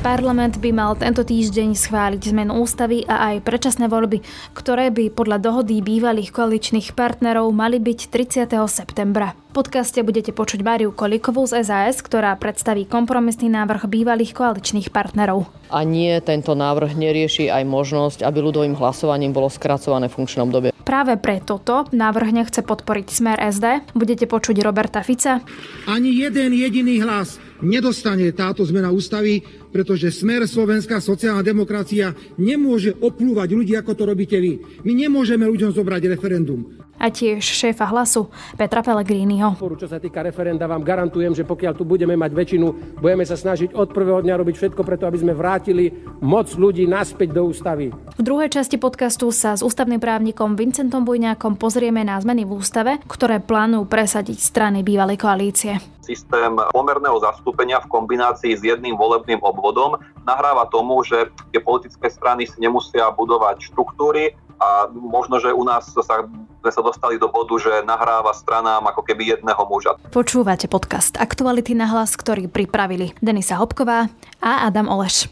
Parlament by mal tento týždeň schváliť zmenu ústavy a aj predčasné voľby, ktoré by podľa dohody bývalých koaličných partnerov mali byť 30. septembra. V podcaste budete počuť Máriu Kolikovú z SAS, ktorá predstaví kompromisný návrh bývalých koaličných partnerov. A nie, tento návrh nerieši aj možnosť, aby ľudovým hlasovaním bolo skracované funkčné obdobie. Práve pre toto návrh nechce podporiť Smer SD. Budete počuť Roberta Fica. Ani jeden jediný hlas nedostane táto zmena ústavy, pretože smer Slovenská sociálna demokracia nemôže oplúvať ľudí, ako to robíte vy. My nemôžeme ľuďom zobrať referendum. A tiež šéfa hlasu Petra Pellegriniho. Čo sa týka referenda, vám garantujem, že pokiaľ tu budeme mať väčšinu, budeme sa snažiť od prvého dňa robiť všetko preto, aby sme vrátili moc ľudí naspäť do ústavy. V druhej časti podcastu sa s ústavným právnikom Vincentom Bujňákom pozrieme na zmeny v ústave, ktoré plánujú presadiť strany bývalej koalície systém pomerného zastúpenia v kombinácii s jedným volebným obvodom nahráva tomu, že tie politické strany si nemusia budovať štruktúry a možno, že u nás sa, sme sa dostali do bodu, že nahráva stranám ako keby jedného muža. Počúvate podcast Aktuality na hlas, ktorý pripravili Denisa Hopková a Adam Oleš.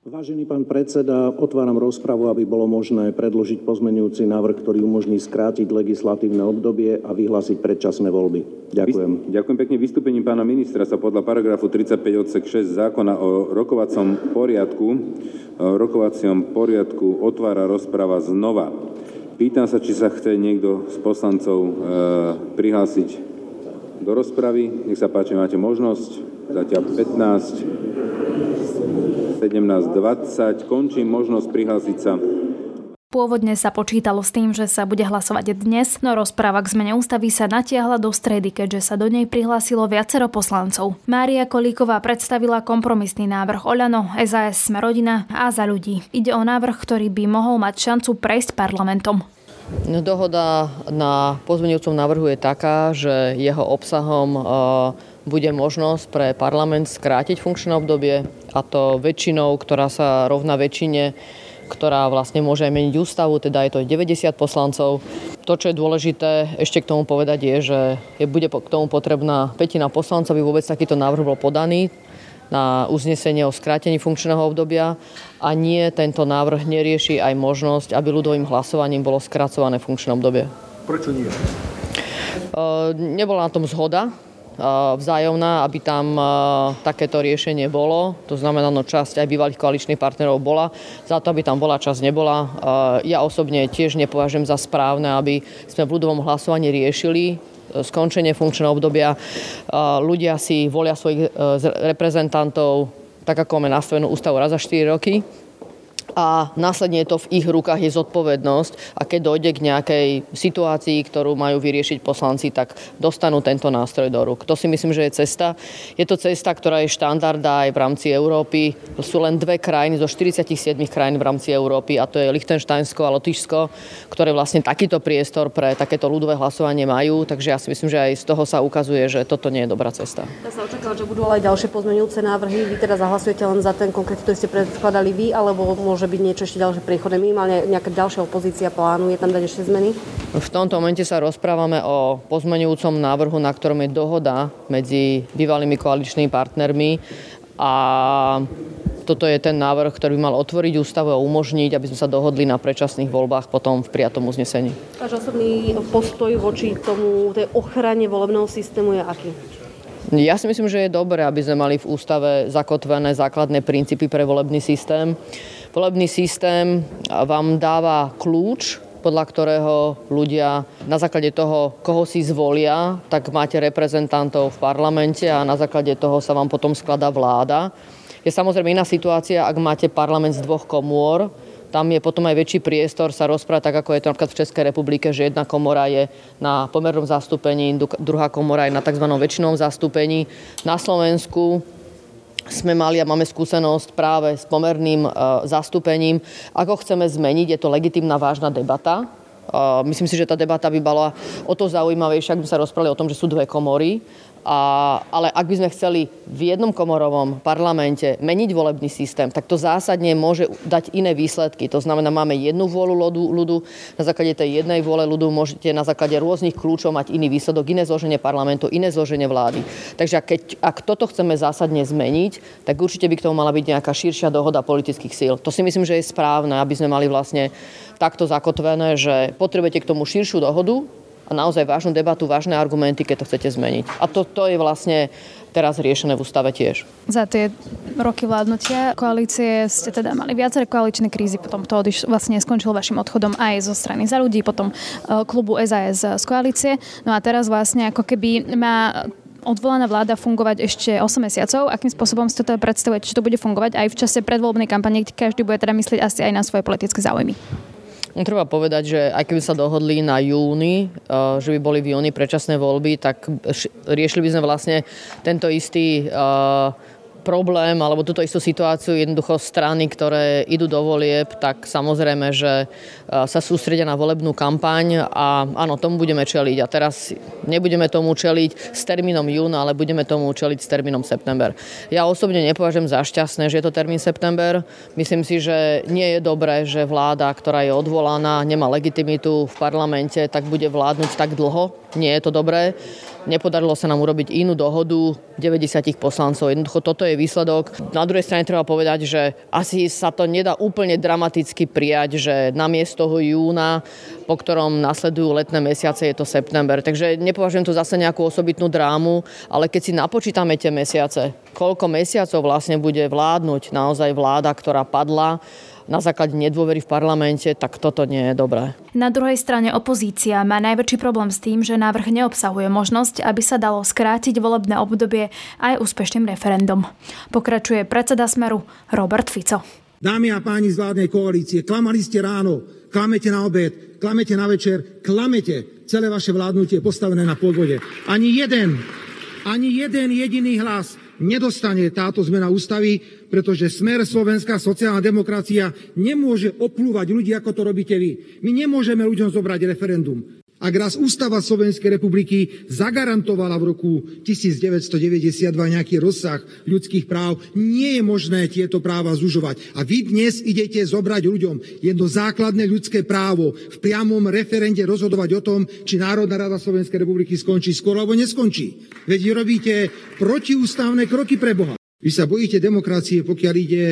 Vážený pán predseda, otváram rozpravu, aby bolo možné predložiť pozmenujúci návrh, ktorý umožní skrátiť legislatívne obdobie a vyhlásiť predčasné voľby. Ďakujem. Ďakujem pekne. Vystúpením pána ministra sa podľa paragrafu 35 odsek 6 zákona o rokovacom poriadku, o rokovacom poriadku otvára rozprava znova. Pýtam sa, či sa chce niekto z poslancov e, prihlásiť do rozpravy. Nech sa páči, máte možnosť. Zatiaľ 15. 17.20. Končím možnosť prihlásiť sa. Pôvodne sa počítalo s tým, že sa bude hlasovať dnes, no rozpráva k zmene ústavy sa natiahla do stredy, keďže sa do nej prihlásilo viacero poslancov. Mária Kolíková predstavila kompromisný návrh Oľano, SAS Sme rodina a za ľudí. Ide o návrh, ktorý by mohol mať šancu prejsť parlamentom. No, dohoda na pozmeňujúcom návrhu je taká, že jeho obsahom bude možnosť pre parlament skrátiť funkčné obdobie a to väčšinou, ktorá sa rovná väčšine, ktorá vlastne môže aj meniť ústavu, teda je to 90 poslancov. To, čo je dôležité ešte k tomu povedať, je, že je, bude k tomu potrebná petina poslancov, aby vôbec takýto návrh bol podaný na uznesenie o skrátení funkčného obdobia a nie tento návrh nerieši aj možnosť, aby ľudovým hlasovaním bolo skracované funkčné obdobie. Prečo nie? Nebola na tom zhoda vzájomná, aby tam takéto riešenie bolo. To znamená, no časť aj bývalých koaličných partnerov bola. Za to, aby tam bola, časť nebola. Ja osobne tiež nepovažujem za správne, aby sme v ľudovom hlasovaní riešili e, skončenie funkčného obdobia. Ľudia si volia svojich e, reprezentantov tak, ako máme nastavenú ústavu raz za 4 roky a následne je to v ich rukách je zodpovednosť a keď dojde k nejakej situácii, ktorú majú vyriešiť poslanci, tak dostanú tento nástroj do rúk. To si myslím, že je cesta. Je to cesta, ktorá je štandardná aj v rámci Európy. Sú len dve krajiny zo 47 krajín v rámci Európy a to je Lichtensteinsko a Lotyšsko, ktoré vlastne takýto priestor pre takéto ľudové hlasovanie majú. Takže ja si myslím, že aj z toho sa ukazuje, že toto nie je dobrá cesta. Ja sa očakáva, že budú aj ďalšie pozmeňujúce návrhy. Vy teda zahlasujete len za ten konkrétny, ktorý ste predkladali vy, alebo môže môže byť niečo ešte ďalšie priechodné. Minimálne nejaká ďalšia opozícia plánuje tam dať ešte zmeny? V tomto momente sa rozprávame o pozmenujúcom návrhu, na ktorom je dohoda medzi bývalými koaličnými partnermi a toto je ten návrh, ktorý by mal otvoriť ústavu a umožniť, aby sme sa dohodli na predčasných voľbách potom v prijatom uznesení. Váš osobný postoj voči tomu, tej ochrane volebného systému je aký? Ja si myslím, že je dobré, aby sme mali v ústave zakotvené základné princípy pre volebný systém. Volebný systém vám dáva kľúč, podľa ktorého ľudia na základe toho, koho si zvolia, tak máte reprezentantov v parlamente a na základe toho sa vám potom skladá vláda. Je samozrejme iná situácia, ak máte parlament z dvoch komôr, tam je potom aj väčší priestor sa rozprávať, tak ako je to napríklad v Českej republike, že jedna komora je na pomernom zastúpení, druhá komora je na tzv. väčšinovom zastúpení. Na Slovensku sme mali a máme skúsenosť práve s pomerným e, zastúpením. Ako chceme zmeniť, je to legitimná vážna debata. E, myslím si, že tá debata by bola o to zaujímavejšia, ak by sa rozprávali o tom, že sú dve komory. A, ale ak by sme chceli v jednom komorovom parlamente meniť volebný systém, tak to zásadne môže dať iné výsledky. To znamená, máme jednu vôľu ľudu, na základe tej jednej vôle ľudu môžete na základe rôznych kľúčov mať iný výsledok, iné zloženie parlamentu, iné zloženie vlády. Takže ak, keď, ak toto chceme zásadne zmeniť, tak určite by k tomu mala byť nejaká širšia dohoda politických síl. To si myslím, že je správne, aby sme mali vlastne takto zakotvené, že potrebujete k tomu širšiu dohodu, a naozaj vážnu debatu, vážne argumenty, keď to chcete zmeniť. A to, to je vlastne teraz riešené v ústave tiež. Za tie roky vládnutia koalície ste teda mali viaceré koaličné krízy, potom to odiš, vlastne skončilo vašim odchodom aj zo strany za ľudí, potom uh, klubu SAS z koalície. No a teraz vlastne ako keby má odvolaná vláda fungovať ešte 8 mesiacov. Akým spôsobom si to teda predstavujete, či to bude fungovať aj v čase predvoľbnej kampane, kde každý bude teda myslieť asi aj na svoje politické záujmy? No, treba povedať, že aj keby sa dohodli na júni, eh, že by boli v júni predčasné voľby, tak riešili by sme vlastne tento istý eh, problém alebo túto istú situáciu jednoducho strany, ktoré idú do volieb, tak samozrejme, že e, sa sústredia na volebnú kampaň a áno, tomu budeme čeliť. A teraz nebudeme tomu čeliť s termínom júna, ale budeme tomu čeliť s termínom september. Ja osobne nepovažujem za šťastné, že je to termín september. Myslím si, že nie je dobré, že vláda, ktorá je odvolaná, nemá legitimitu v parlamente, tak bude vládnuť tak dlho. Nie je to dobré. Nepodarilo sa nám urobiť inú dohodu 90 poslancov. Jednoducho toto je výsledok. Na druhej strane treba povedať, že asi sa to nedá úplne dramaticky prijať, že namiesto toho júna, po ktorom nasledujú letné mesiace, je to september. Takže nepovažujem to zase nejakú osobitnú drámu, ale keď si napočítame tie mesiace, koľko mesiacov vlastne bude vládnuť naozaj vláda, ktorá padla, na základe nedôvery v parlamente, tak toto nie je dobré. Na druhej strane opozícia má najväčší problém s tým, že návrh neobsahuje možnosť, aby sa dalo skrátiť volebné obdobie aj úspešným referendum. Pokračuje predseda Smeru Robert Fico. Dámy a páni z vládnej koalície, klamali ste ráno, klamete na obed, klamete na večer, klamete. Celé vaše vládnutie je postavené na podvode. Ani jeden, ani jeden jediný hlas nedostane táto zmena ústavy, pretože smer Slovenská sociálna demokracia nemôže oplúvať ľudí, ako to robíte vy. My nemôžeme ľuďom zobrať referendum. Ak raz Ústava Slovenskej republiky zagarantovala v roku 1992 nejaký rozsah ľudských práv, nie je možné tieto práva zužovať. A vy dnes idete zobrať ľuďom jedno základné ľudské právo v priamom referende rozhodovať o tom, či Národná rada Slovenskej republiky skončí skôr alebo neskončí. Veď robíte protiústavné kroky pre Boha. Vy sa bojíte demokracie, pokiaľ ide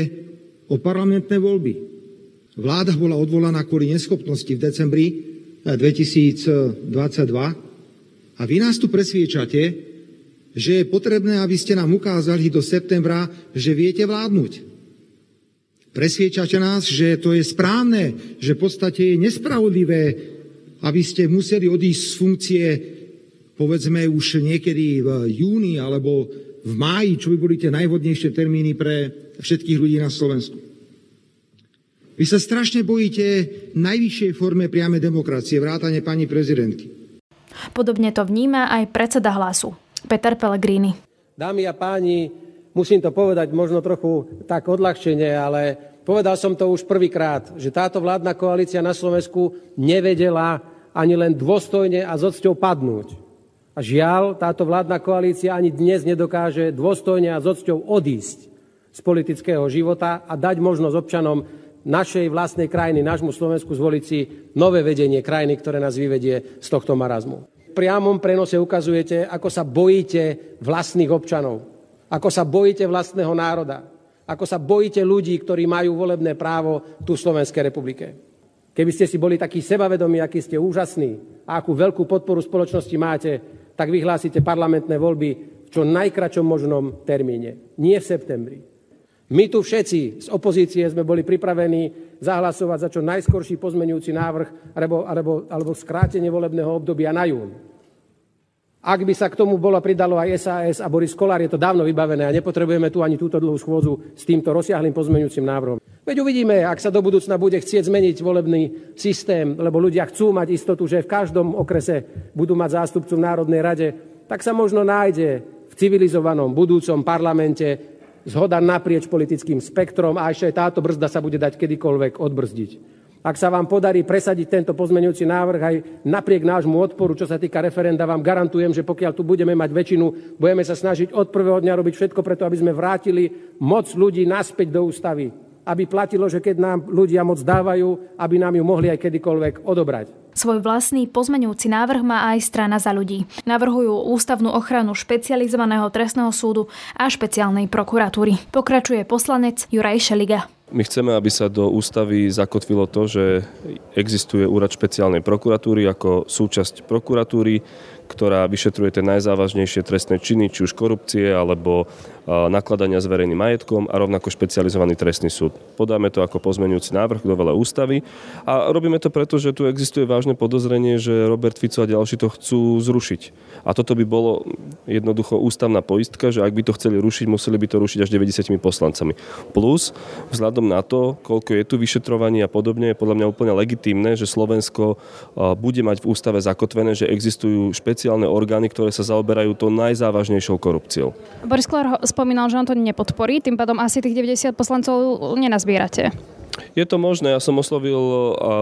o parlamentné voľby. Vláda bola odvolaná kvôli neschopnosti v decembri 2022 a vy nás tu presviečate, že je potrebné, aby ste nám ukázali do septembra, že viete vládnuť. Presviečate nás, že to je správne, že v podstate je nespravodlivé, aby ste museli odísť z funkcie povedzme už niekedy v júni alebo v máji, čo by boli tie najvhodnejšie termíny pre všetkých ľudí na Slovensku. Vy sa strašne bojíte najvyššej forme priamej demokracie, vrátane pani prezidentky. Podobne to vníma aj predseda hlasu, Peter Pellegrini. Dámy a páni, musím to povedať možno trochu tak odľahčenie, ale povedal som to už prvýkrát, že táto vládna koalícia na Slovensku nevedela ani len dôstojne a s odsťou padnúť. A žiaľ, táto vládna koalícia ani dnes nedokáže dôstojne a s odsťou odísť z politického života a dať možnosť občanom našej vlastnej krajiny, nášmu Slovensku zvoliť si nové vedenie krajiny, ktoré nás vyvedie z tohto marazmu. V priamom prenose ukazujete, ako sa bojíte vlastných občanov, ako sa bojíte vlastného národa, ako sa bojíte ľudí, ktorí majú volebné právo tu v Slovenskej republike. Keby ste si boli takí sebavedomí, akí ste úžasní a akú veľkú podporu spoločnosti máte, tak vyhlásite parlamentné voľby v čo najkračom možnom termíne. Nie v septembri, my tu všetci z opozície sme boli pripravení zahlasovať za čo najskorší pozmenujúci návrh alebo, alebo, alebo skrátenie volebného obdobia na jún. Ak by sa k tomu bolo pridalo aj SAS a Boris Kolár, je to dávno vybavené a nepotrebujeme tu ani túto dlhú schôdzu s týmto rozsiahlým pozmenujúcim návrhom. Veď uvidíme, ak sa do budúcna bude chcieť zmeniť volebný systém, lebo ľudia chcú mať istotu, že v každom okrese budú mať zástupcu v Národnej rade, tak sa možno nájde v civilizovanom budúcom parlamente zhoda naprieč politickým spektrom a ešte aj táto brzda sa bude dať kedykoľvek odbrzdiť. Ak sa vám podarí presadiť tento pozmeňujúci návrh aj napriek nášmu odporu, čo sa týka referenda, vám garantujem, že pokiaľ tu budeme mať väčšinu, budeme sa snažiť od prvého dňa robiť všetko preto, aby sme vrátili moc ľudí naspäť do ústavy. Aby platilo, že keď nám ľudia moc dávajú, aby nám ju mohli aj kedykoľvek odobrať. Svoj vlastný pozmeňujúci návrh má aj strana za ľudí. Navrhujú ústavnú ochranu špecializovaného trestného súdu a špeciálnej prokuratúry. Pokračuje poslanec Juraj Šeliga. My chceme, aby sa do ústavy zakotvilo to, že existuje úrad špeciálnej prokuratúry ako súčasť prokuratúry, ktorá vyšetruje tie najzávažnejšie trestné činy, či už korupcie alebo nakladania s verejným majetkom a rovnako špecializovaný trestný súd. Podáme to ako pozmenujúci návrh do veľa ústavy a robíme to preto, že tu existuje vážne podozrenie, že Robert Fico a ďalší to chcú zrušiť. A toto by bolo jednoducho ústavná poistka, že ak by to chceli rušiť, museli by to rušiť až 90 poslancami. Plus, vzhľadom na to, koľko je tu vyšetrovaní a podobne, je podľa mňa úplne legitímne, že Slovensko bude mať v ústave zakotvené, že existujú špeciálne orgány, ktoré sa zaoberajú tou najzávažnejšou korupciou. Boris Kolár spomínal, že on to nepodporí, tým pádom asi tých 90 poslancov nenazbierate. Je to možné, ja som oslovil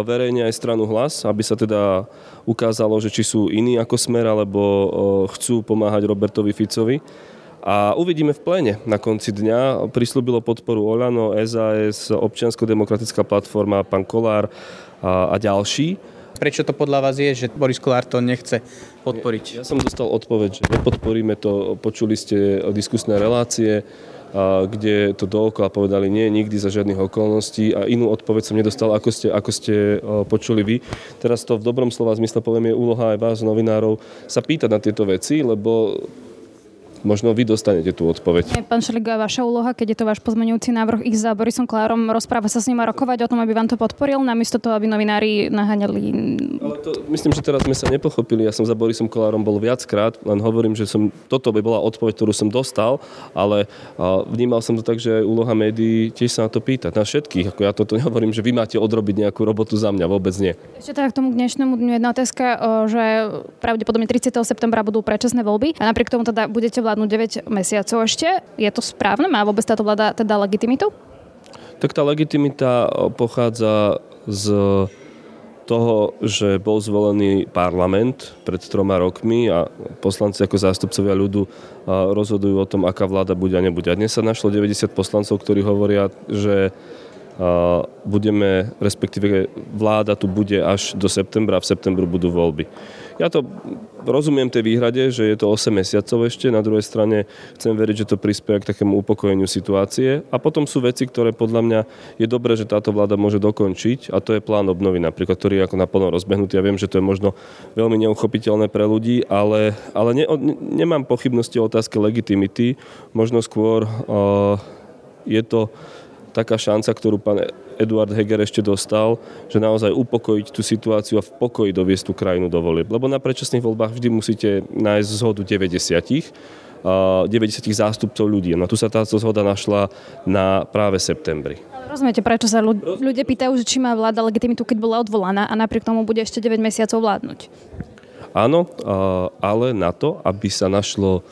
verejne aj stranu hlas, aby sa teda ukázalo, že či sú iní ako smer, alebo chcú pomáhať Robertovi Ficovi. A uvidíme v pléne na konci dňa. Prislúbilo podporu Olano, SAS, Občiansko-demokratická platforma, pán Kolár a, a ďalší. Prečo to podľa vás je, že Boris Kolár to nechce podporiť? Ja som dostal odpoveď, že nepodporíme to. Počuli ste diskusné relácie kde to dookola povedali nie, nikdy za žiadnych okolností a inú odpoveď som nedostal, ako ste, ako ste počuli vy. Teraz to v dobrom slova zmysle poviem je úloha aj vás, novinárov, sa pýtať na tieto veci, lebo možno vy dostanete tú odpoveď. Pán Šeligo, vaša úloha, keď je to váš pozmeňujúci návrh ich za Borisom Klárom, rozpráva sa s ním a rokovať o tom, aby vám to podporil, namiesto toho, aby novinári naháňali... Ale to, myslím, že teraz sme sa nepochopili. Ja som za Borisom Kolárom bol viackrát, len hovorím, že som, toto by bola odpoveď, ktorú som dostal, ale vnímal som to tak, že úloha médií tiež sa na to pýtať, na všetkých. Ako ja toto nehovorím, že vy máte odrobiť nejakú robotu za mňa, vôbec nie. Ešte teda k tomu dnešnému dňu jedna otázka, že pravdepodobne 30. septembra budú predčasné voľby a napriek tomu teda budete vládnu 9 mesiacov ešte. Je to správne? Má vôbec táto vláda teda legitimitu? Tak tá legitimita pochádza z toho, že bol zvolený parlament pred troma rokmi a poslanci ako zástupcovia ľudu rozhodujú o tom, aká vláda bude a nebude. A dnes sa našlo 90 poslancov, ktorí hovoria, že budeme, respektíve vláda tu bude až do septembra a v septembru budú voľby. Ja to rozumiem tej výhrade, že je to 8 mesiacov ešte, na druhej strane chcem veriť, že to prispieje k takému upokojeniu situácie. A potom sú veci, ktoré podľa mňa je dobré, že táto vláda môže dokončiť. A to je plán obnovy napríklad, ktorý je ako naplno rozbehnutý. Ja viem, že to je možno veľmi neuchopiteľné pre ľudí, ale, ale ne, nemám pochybnosti o otázke legitimity, možno skôr uh, je to taká šanca, ktorú pán Eduard Heger ešte dostal, že naozaj upokojiť tú situáciu a v pokoji doviesť tú krajinu do volieb. Lebo na predčasných voľbách vždy musíte nájsť zhodu 90 90 zástupcov ľudí. No tu sa táto zhoda našla na práve septembri. Rozumiete, prečo sa ľudia pýtajú, že či má vláda legitimitu, keď bola odvolaná a napriek tomu bude ešte 9 mesiacov vládnuť? Áno, ale na to, aby sa našlo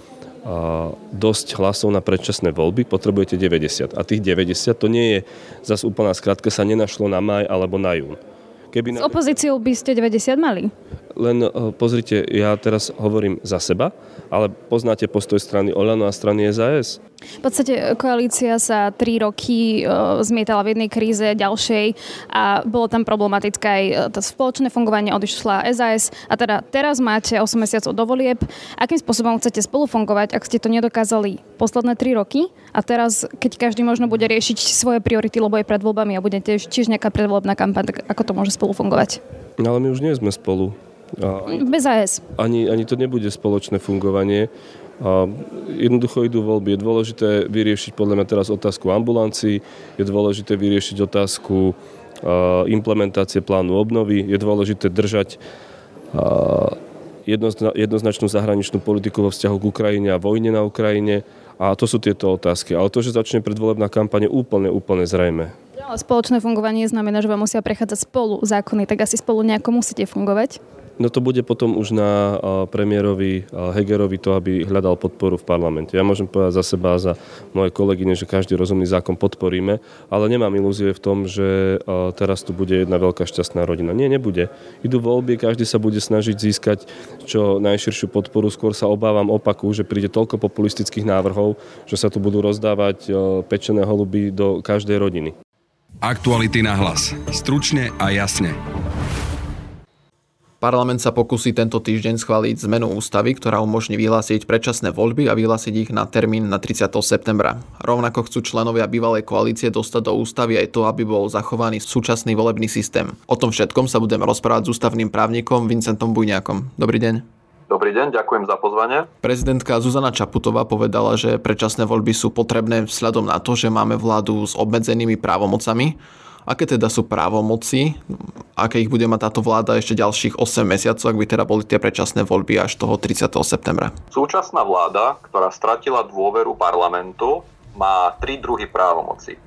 dosť hlasov na predčasné voľby, potrebujete 90. A tých 90 to nie je zase úplná skratka, sa nenašlo na maj alebo na jún. Keby na... S opozíciou by ste 90 mali? Len eh, pozrite, ja teraz hovorím za seba, ale poznáte postoj strany Olano a strany SAS? V podstate koalícia sa tri roky e, zmietala v jednej kríze, ďalšej a bolo tam problematické aj to spoločné fungovanie, odišla SAS a teda teraz máte 8 mesiacov do volieb. Akým spôsobom chcete spolu fungovať, ak ste to nedokázali posledné tri roky a teraz, keď každý možno bude riešiť svoje priority, lebo je pred voľbami a bude tiež, tiež nejaká predvolebná kampaň, tak ako to môže spolu fungovať? No ale my už nie sme spolu. A Bez AS. Ani, ani to nebude spoločné fungovanie. A jednoducho idú voľby. Je dôležité vyriešiť podľa mňa teraz otázku ambulancií, je dôležité vyriešiť otázku implementácie plánu obnovy, je dôležité držať jednoznačnú zahraničnú politiku vo vzťahu k Ukrajine a vojne na Ukrajine. A to sú tieto otázky. Ale to, že začne predvolebná kampaň, je úplne, úplne zrejme. Ale spoločné fungovanie znamená, že vám musia prechádzať spolu zákony, tak asi spolu nejako musíte fungovať. No to bude potom už na premiérovi Hegerovi to, aby hľadal podporu v parlamente. Ja môžem povedať za seba a za moje kolegyne, že každý rozumný zákon podporíme, ale nemám ilúzie v tom, že teraz tu bude jedna veľká šťastná rodina. Nie, nebude. Idú voľby, každý sa bude snažiť získať čo najširšiu podporu. Skôr sa obávam opaku, že príde toľko populistických návrhov, že sa tu budú rozdávať pečené holuby do každej rodiny. Aktuality na hlas. Stručne a jasne. Parlament sa pokusí tento týždeň schváliť zmenu ústavy, ktorá umožní vyhlásiť predčasné voľby a vyhlásiť ich na termín na 30. septembra. Rovnako chcú členovia bývalej koalície dostať do ústavy aj to, aby bol zachovaný súčasný volebný systém. O tom všetkom sa budeme rozprávať s ústavným právnikom Vincentom Bujňákom. Dobrý deň. Dobrý deň, ďakujem za pozvanie. Prezidentka Zuzana Čaputová povedala, že predčasné voľby sú potrebné vzhľadom na to, že máme vládu s obmedzenými právomocami Aké teda sú právomoci, aké ich bude mať táto vláda ešte ďalších 8 mesiacov, ak by teda boli tie predčasné voľby až toho 30. septembra? Súčasná vláda, ktorá stratila dôveru parlamentu, má tri druhy právomoci.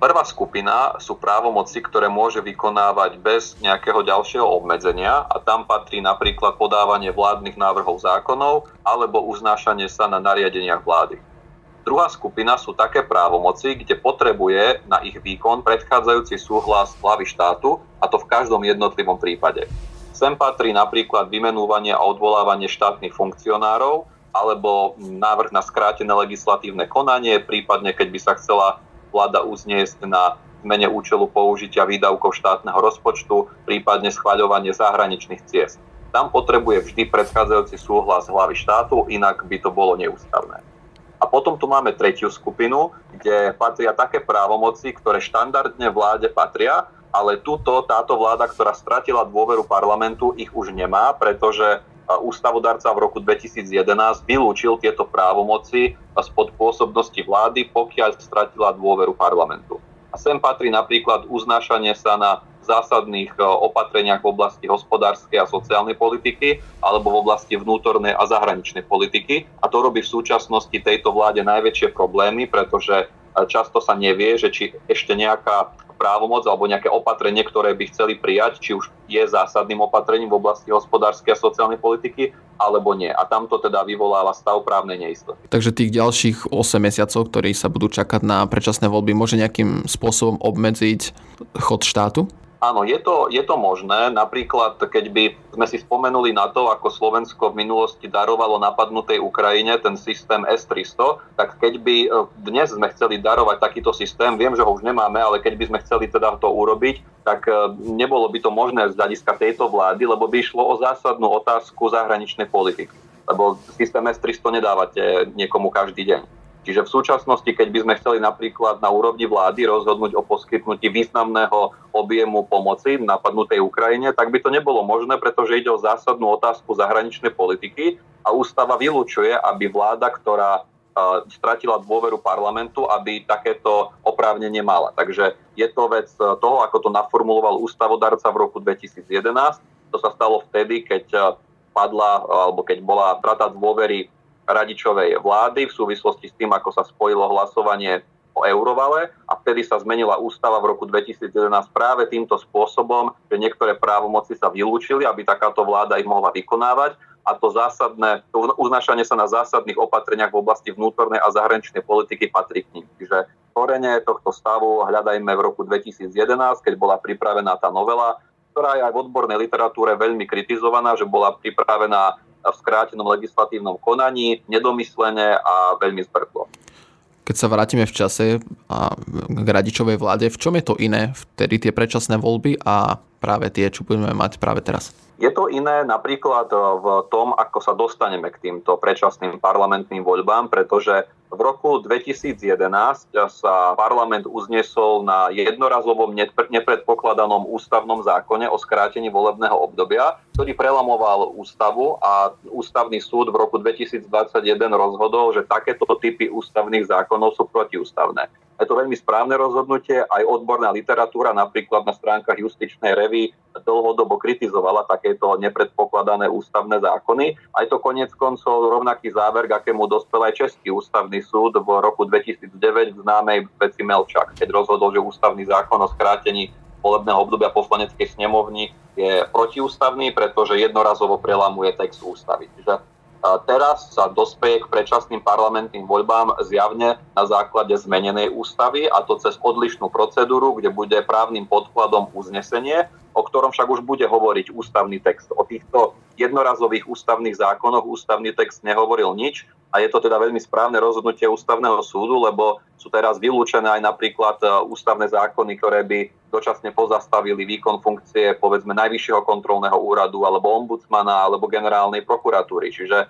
Prvá skupina sú právomoci, ktoré môže vykonávať bez nejakého ďalšieho obmedzenia a tam patrí napríklad podávanie vládnych návrhov zákonov alebo uznášanie sa na nariadeniach vlády. Druhá skupina sú také právomoci, kde potrebuje na ich výkon predchádzajúci súhlas hlavy štátu, a to v každom jednotlivom prípade. Sem patrí napríklad vymenúvanie a odvolávanie štátnych funkcionárov, alebo návrh na skrátené legislatívne konanie, prípadne keď by sa chcela vláda uzniesť na zmene účelu použitia výdavkov štátneho rozpočtu, prípadne schvaľovanie zahraničných ciest. Tam potrebuje vždy predchádzajúci súhlas hlavy štátu, inak by to bolo neústavné. Potom tu máme tretiu skupinu, kde patria také právomoci, ktoré štandardne vláde patria, ale túto, táto vláda, ktorá stratila dôveru parlamentu, ich už nemá, pretože ústavodarca v roku 2011 vylúčil tieto právomoci spod pôsobnosti vlády, pokiaľ stratila dôveru parlamentu. A sem patrí napríklad uznášanie sa na zásadných e, opatreniach v oblasti hospodárskej a sociálnej politiky alebo v oblasti vnútornej a zahraničnej politiky. A to robí v súčasnosti tejto vláde najväčšie problémy, pretože e, často sa nevie, že či ešte nejaká právomoc alebo nejaké opatrenie, ktoré by chceli prijať, či už je zásadným opatrením v oblasti hospodárskej a sociálnej politiky, alebo nie. A tamto teda vyvoláva stav právnej neistoty. Takže tých ďalších 8 mesiacov, ktorí sa budú čakať na predčasné voľby, môže nejakým spôsobom obmedziť chod štátu? Áno, je to, je to možné. Napríklad, keď by sme si spomenuli na to, ako Slovensko v minulosti darovalo napadnutej Ukrajine ten systém S-300, tak keď by e, dnes sme chceli darovať takýto systém, viem, že ho už nemáme, ale keď by sme chceli teda to urobiť, tak e, nebolo by to možné z hľadiska tejto vlády, lebo by išlo o zásadnú otázku zahraničnej politiky. Lebo systém S-300 nedávate niekomu každý deň. Čiže v súčasnosti, keď by sme chceli napríklad na úrovni vlády rozhodnúť o poskytnutí významného objemu pomoci napadnutej Ukrajine, tak by to nebolo možné, pretože ide o zásadnú otázku zahraničnej politiky a ústava vylúčuje, aby vláda, ktorá stratila dôveru parlamentu, aby takéto oprávnenie mala. Takže je to vec toho, ako to naformuloval ústavodarca v roku 2011. To sa stalo vtedy, keď padla, alebo keď bola strata dôvery radičovej vlády v súvislosti s tým, ako sa spojilo hlasovanie o eurovale a vtedy sa zmenila ústava v roku 2011 práve týmto spôsobom, že niektoré právomoci sa vylúčili, aby takáto vláda ich mohla vykonávať a to zásadné, to uznášanie sa na zásadných opatreniach v oblasti vnútornej a zahraničnej politiky patrí k ním. Čiže korene tohto stavu hľadajme v roku 2011, keď bola pripravená tá novela, ktorá je aj v odbornej literatúre veľmi kritizovaná, že bola pripravená v skrátenom legislatívnom konaní, nedomyslene a veľmi zbrklo. Keď sa vrátime v čase a k radičovej vláde, v čom je to iné vtedy tie predčasné voľby a práve tie, čo budeme mať práve teraz? Je to iné napríklad v tom, ako sa dostaneme k týmto predčasným parlamentným voľbám, pretože v roku 2011 sa parlament uznesol na jednorazovom nepredpokladanom ústavnom zákone o skrátení volebného obdobia, ktorý prelamoval ústavu a ústavný súd v roku 2021 rozhodol, že takéto typy ústavných zákonov sú protiústavné. Je to veľmi správne rozhodnutie, aj odborná literatúra napríklad na stránkach justičnej revy dlhodobo kritizovala takéto nepredpokladané ústavné zákony. Aj to konec koncov rovnaký záver, k akému dospel aj Český ústavný súd v roku 2009 v známej veci Melčak, keď rozhodol, že ústavný zákon o skrátení volebného obdobia poslaneckej snemovni je protiústavný, pretože jednorazovo prelamuje text ústavy. Čiže Teraz sa dospeje k predčasným parlamentným voľbám zjavne na základe zmenenej ústavy a to cez odlišnú procedúru, kde bude právnym podkladom uznesenie, o ktorom však už bude hovoriť ústavný text. O týchto jednorazových ústavných zákonoch ústavný text nehovoril nič a je to teda veľmi správne rozhodnutie ústavného súdu, lebo sú teraz vylúčené aj napríklad e, ústavné zákony, ktoré by dočasne pozastavili výkon funkcie povedzme najvyššieho kontrolného úradu alebo ombudsmana alebo generálnej prokuratúry. Čiže e,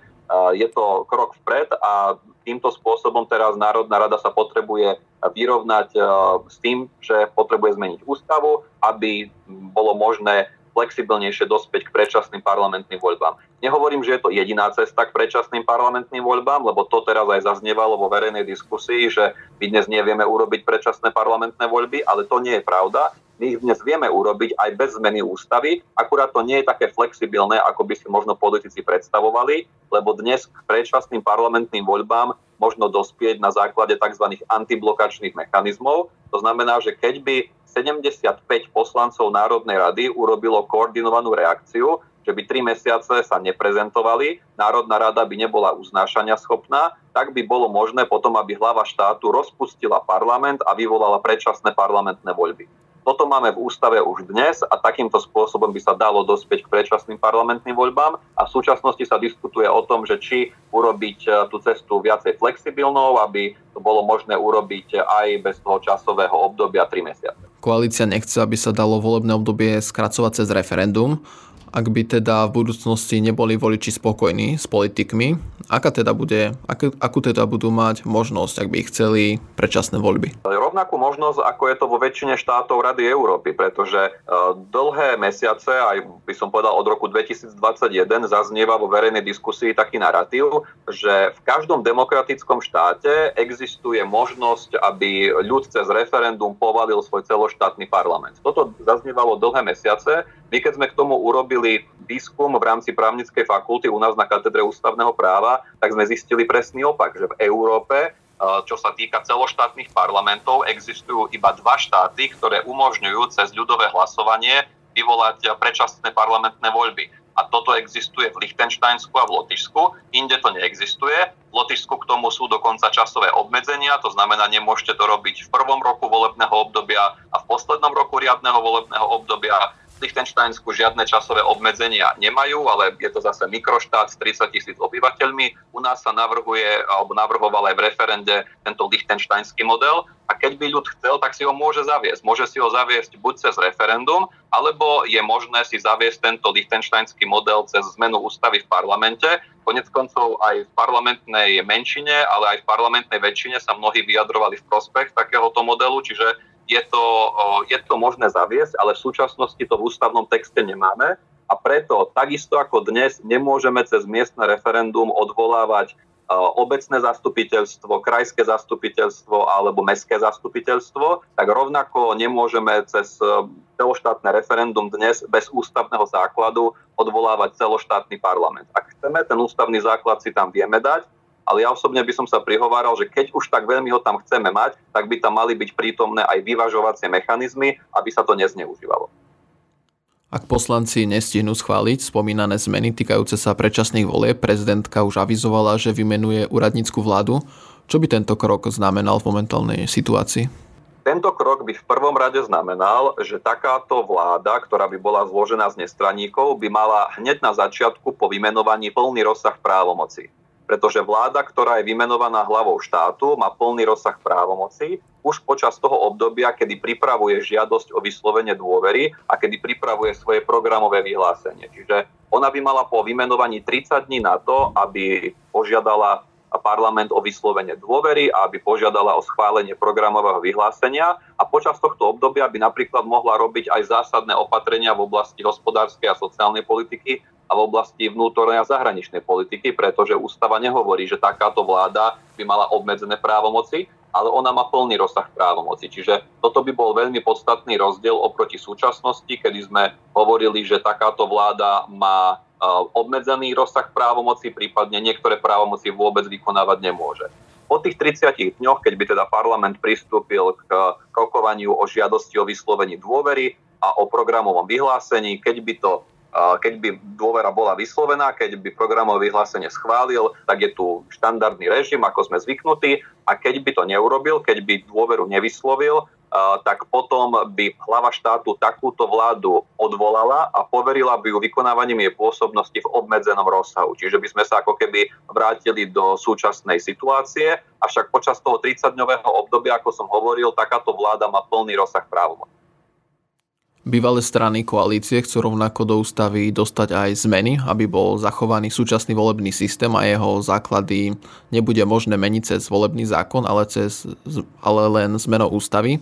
je to krok vpred a týmto spôsobom teraz Národná rada sa potrebuje vyrovnať e, s tým, že potrebuje zmeniť ústavu, aby bolo možné flexibilnejšie dospieť k predčasným parlamentným voľbám. Nehovorím, že je to jediná cesta k predčasným parlamentným voľbám, lebo to teraz aj zaznievalo vo verejnej diskusii, že my dnes nevieme urobiť predčasné parlamentné voľby, ale to nie je pravda. My ich dnes vieme urobiť aj bez zmeny ústavy, akurát to nie je také flexibilné, ako by si možno politici predstavovali, lebo dnes k predčasným parlamentným voľbám možno dospieť na základe tzv. antiblokačných mechanizmov. To znamená, že keď by 75 poslancov Národnej rady urobilo koordinovanú reakciu, že by tri mesiace sa neprezentovali, Národná rada by nebola uznášania schopná, tak by bolo možné potom, aby hlava štátu rozpustila parlament a vyvolala predčasné parlamentné voľby. Toto máme v ústave už dnes a takýmto spôsobom by sa dalo dospieť k predčasným parlamentným voľbám a v súčasnosti sa diskutuje o tom, že či urobiť e, tú cestu viacej flexibilnou, aby to bolo možné urobiť aj bez toho časového obdobia 3 mesiace. Koalícia nechce, aby sa dalo volebné obdobie skracovať cez referendum ak by teda v budúcnosti neboli voliči spokojní s politikmi, aká teda bude, akú, akú teda budú mať možnosť, ak by ich chceli predčasné voľby? Rovnakú možnosť, ako je to vo väčšine štátov Rady Európy, pretože e, dlhé mesiace, aj by som povedal od roku 2021, zaznieva vo verejnej diskusii taký narratív, že v každom demokratickom štáte existuje možnosť, aby ľud cez referendum povalil svoj celoštátny parlament. Toto zaznievalo dlhé mesiace. My keď sme k tomu urobili robili výskum v rámci právnickej fakulty u nás na katedre ústavného práva, tak sme zistili presný opak, že v Európe e, čo sa týka celoštátnych parlamentov, existujú iba dva štáty, ktoré umožňujú cez ľudové hlasovanie vyvolať predčasné parlamentné voľby. A toto existuje v Lichtensteinsku a v Lotyšsku, inde to neexistuje. V Lotyšsku k tomu sú dokonca časové obmedzenia, to znamená, nemôžete to robiť v prvom roku volebného obdobia a v poslednom roku riadneho volebného obdobia. Lichtensteinsku žiadne časové obmedzenia nemajú, ale je to zase mikroštát s 30 tisíc obyvateľmi. U nás sa navrhuje, alebo navrhoval aj v referende tento lichtensteinský model a keď by ľud chcel, tak si ho môže zaviesť. Môže si ho zaviesť buď cez referendum, alebo je možné si zaviesť tento lichtensteinský model cez zmenu ústavy v parlamente. Konec koncov aj v parlamentnej menšine, ale aj v parlamentnej väčšine sa mnohí vyjadrovali v prospech takéhoto modelu, čiže je to, je to možné zaviesť, ale v súčasnosti to v ústavnom texte nemáme a preto takisto ako dnes nemôžeme cez miestne referendum odvolávať obecné zastupiteľstvo, krajské zastupiteľstvo alebo mestské zastupiteľstvo, tak rovnako nemôžeme cez celoštátne referendum dnes bez ústavného základu odvolávať celoštátny parlament. Ak chceme, ten ústavný základ si tam vieme dať, ale ja osobne by som sa prihováral, že keď už tak veľmi ho tam chceme mať, tak by tam mali byť prítomné aj vyvažovacie mechanizmy, aby sa to nezneužívalo. Ak poslanci nestihnú schváliť spomínané zmeny týkajúce sa predčasných volieb, prezidentka už avizovala, že vymenuje úradnícku vládu. Čo by tento krok znamenal v momentálnej situácii? Tento krok by v prvom rade znamenal, že takáto vláda, ktorá by bola zložená z nestraníkov, by mala hneď na začiatku po vymenovaní plný rozsah právomoci pretože vláda, ktorá je vymenovaná hlavou štátu, má plný rozsah právomocí už počas toho obdobia, kedy pripravuje žiadosť o vyslovenie dôvery a kedy pripravuje svoje programové vyhlásenie. Čiže ona by mala po vymenovaní 30 dní na to, aby požiadala parlament o vyslovenie dôvery a aby požiadala o schválenie programového vyhlásenia a počas tohto obdobia by napríklad mohla robiť aj zásadné opatrenia v oblasti hospodárskej a sociálnej politiky a v oblasti vnútornej a zahraničnej politiky, pretože ústava nehovorí, že takáto vláda by mala obmedzené právomoci, ale ona má plný rozsah právomoci. Čiže toto by bol veľmi podstatný rozdiel oproti súčasnosti, kedy sme hovorili, že takáto vláda má obmedzený rozsah právomoci, prípadne niektoré právomoci vôbec vykonávať nemôže. Po tých 30 dňoch, keď by teda parlament pristúpil k rokovaniu o žiadosti o vyslovení dôvery, a o programovom vyhlásení. Keď by to keď by dôvera bola vyslovená, keď by programové vyhlásenie schválil, tak je tu štandardný režim, ako sme zvyknutí a keď by to neurobil, keď by dôveru nevyslovil, tak potom by hlava štátu takúto vládu odvolala a poverila by ju vykonávaním jej pôsobnosti v obmedzenom rozsahu. Čiže by sme sa ako keby vrátili do súčasnej situácie, avšak počas toho 30-dňového obdobia, ako som hovoril, takáto vláda má plný rozsah právomocí. Bývalé strany koalície chcú rovnako do ústavy dostať aj zmeny, aby bol zachovaný súčasný volebný systém a jeho základy nebude možné meniť cez volebný zákon, ale, cez, ale len zmenou ústavy.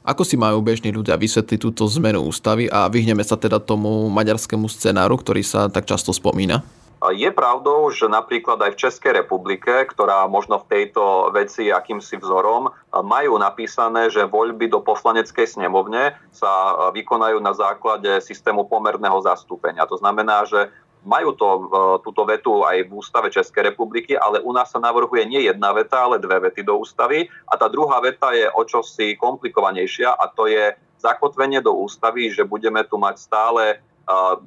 Ako si majú bežní ľudia vysvetliť túto zmenu ústavy a vyhneme sa teda tomu maďarskému scenáru, ktorý sa tak často spomína? Je pravdou, že napríklad aj v Českej republike, ktorá možno v tejto veci akýmsi vzorom, majú napísané, že voľby do poslaneckej snemovne sa vykonajú na základe systému pomerného zastúpenia. To znamená, že majú to, túto vetu aj v ústave Českej republiky, ale u nás sa navrhuje nie jedna veta, ale dve vety do ústavy. A tá druhá veta je o čosi komplikovanejšia a to je zakotvenie do ústavy, že budeme tu mať stále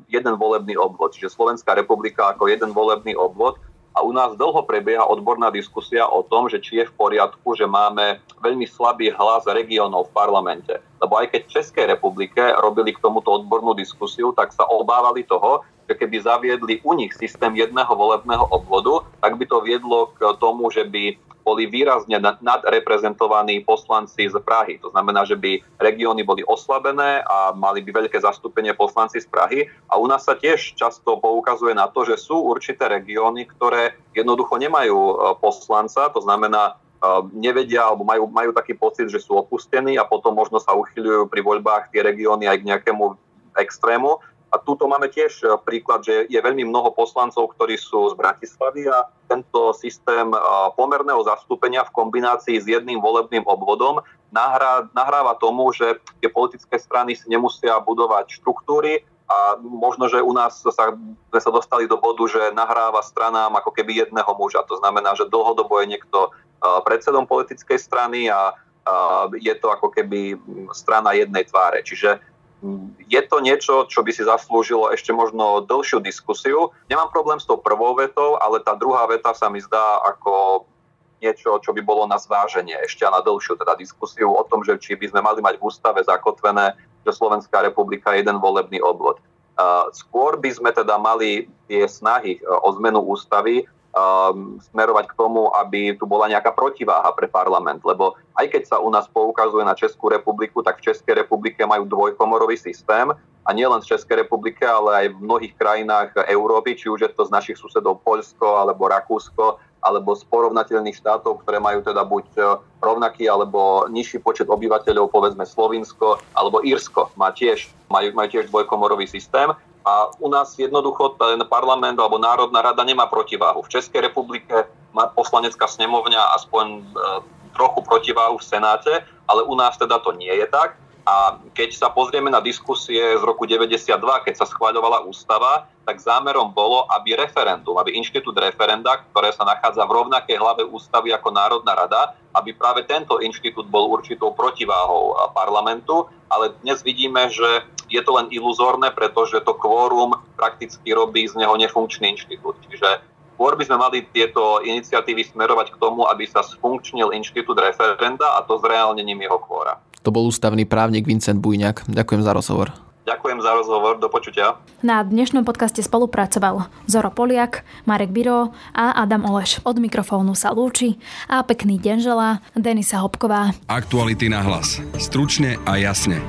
jeden volebný obvod, čiže Slovenská republika ako jeden volebný obvod. A u nás dlho prebieha odborná diskusia o tom, že či je v poriadku, že máme veľmi slabý hlas regiónov v parlamente. Lebo aj keď v Českej republike robili k tomuto odbornú diskusiu, tak sa obávali toho, že keby zaviedli u nich systém jedného volebného obvodu, tak by to viedlo k tomu, že by boli výrazne nadreprezentovaní poslanci z Prahy. To znamená, že by regióny boli oslabené a mali by veľké zastúpenie poslanci z Prahy. A u nás sa tiež často poukazuje na to, že sú určité regióny, ktoré jednoducho nemajú e, poslanca, to znamená, e, nevedia alebo majú, majú taký pocit, že sú opustení a potom možno sa uchyľujú pri voľbách tie regióny aj k nejakému extrému. A túto máme tiež e, príklad, že je veľmi mnoho poslancov, ktorí sú z Bratislavy a tento systém e, pomerného zastúpenia v kombinácii s jedným volebným obvodom nahrá, nahráva tomu, že tie politické strany si nemusia budovať štruktúry a možno, že u nás sa, sme sa dostali do bodu, že nahráva stranám ako keby jedného muža. To znamená, že dlhodobo je niekto e, predsedom politickej strany a je to ako keby strana jednej tváre. Čiže je to niečo, čo by si zaslúžilo ešte možno dlhšiu diskusiu. Nemám problém s tou prvou vetou, ale tá druhá veta sa mi zdá ako niečo, čo by bolo na zváženie ešte na dlhšiu teda diskusiu o tom, že či by sme mali mať v ústave zakotvené, že Slovenská republika je jeden volebný obvod. Skôr by sme teda mali tie snahy o zmenu ústavy smerovať k tomu, aby tu bola nejaká protiváha pre parlament. Lebo aj keď sa u nás poukazuje na Českú republiku, tak v Českej republike majú dvojkomorový systém a nielen v Českej republike, ale aj v mnohých krajinách Európy, či už je to z našich susedov Poľsko alebo Rakúsko, alebo z porovnateľných štátov, ktoré majú teda buď e, rovnaký alebo nižší počet obyvateľov, povedzme Slovinsko alebo Írsko, má tiež, majú, majú tiež dvojkomorový systém a u nás jednoducho ten parlament alebo Národná rada nemá protiváhu. V Českej republike má poslanecká snemovňa aspoň e, trochu protiváhu v Senáte, ale u nás teda to nie je tak. A keď sa pozrieme na diskusie z roku 92, keď sa schváľovala ústava, tak zámerom bolo, aby referendum, aby inštitút referenda, ktoré sa nachádza v rovnakej hlave ústavy ako Národná rada, aby práve tento inštitút bol určitou protiváhou parlamentu. Ale dnes vidíme, že je to len iluzórne, pretože to kvórum prakticky robí z neho nefunkčný inštitút. Čiže skôr by sme mali tieto iniciatívy smerovať k tomu, aby sa sfunkčnil inštitút referenda a to zreálnením jeho kvóra. To bol ústavný právnik Vincent Bujňák. Ďakujem za rozhovor. Ďakujem za rozhovor, do počutia. Na dnešnom podcaste spolupracoval Zoro Poliak, Marek Biro a Adam Oleš. Od mikrofónu sa lúči a pekný deň želá Denisa Hopková. Aktuality na hlas. Stručne a jasne.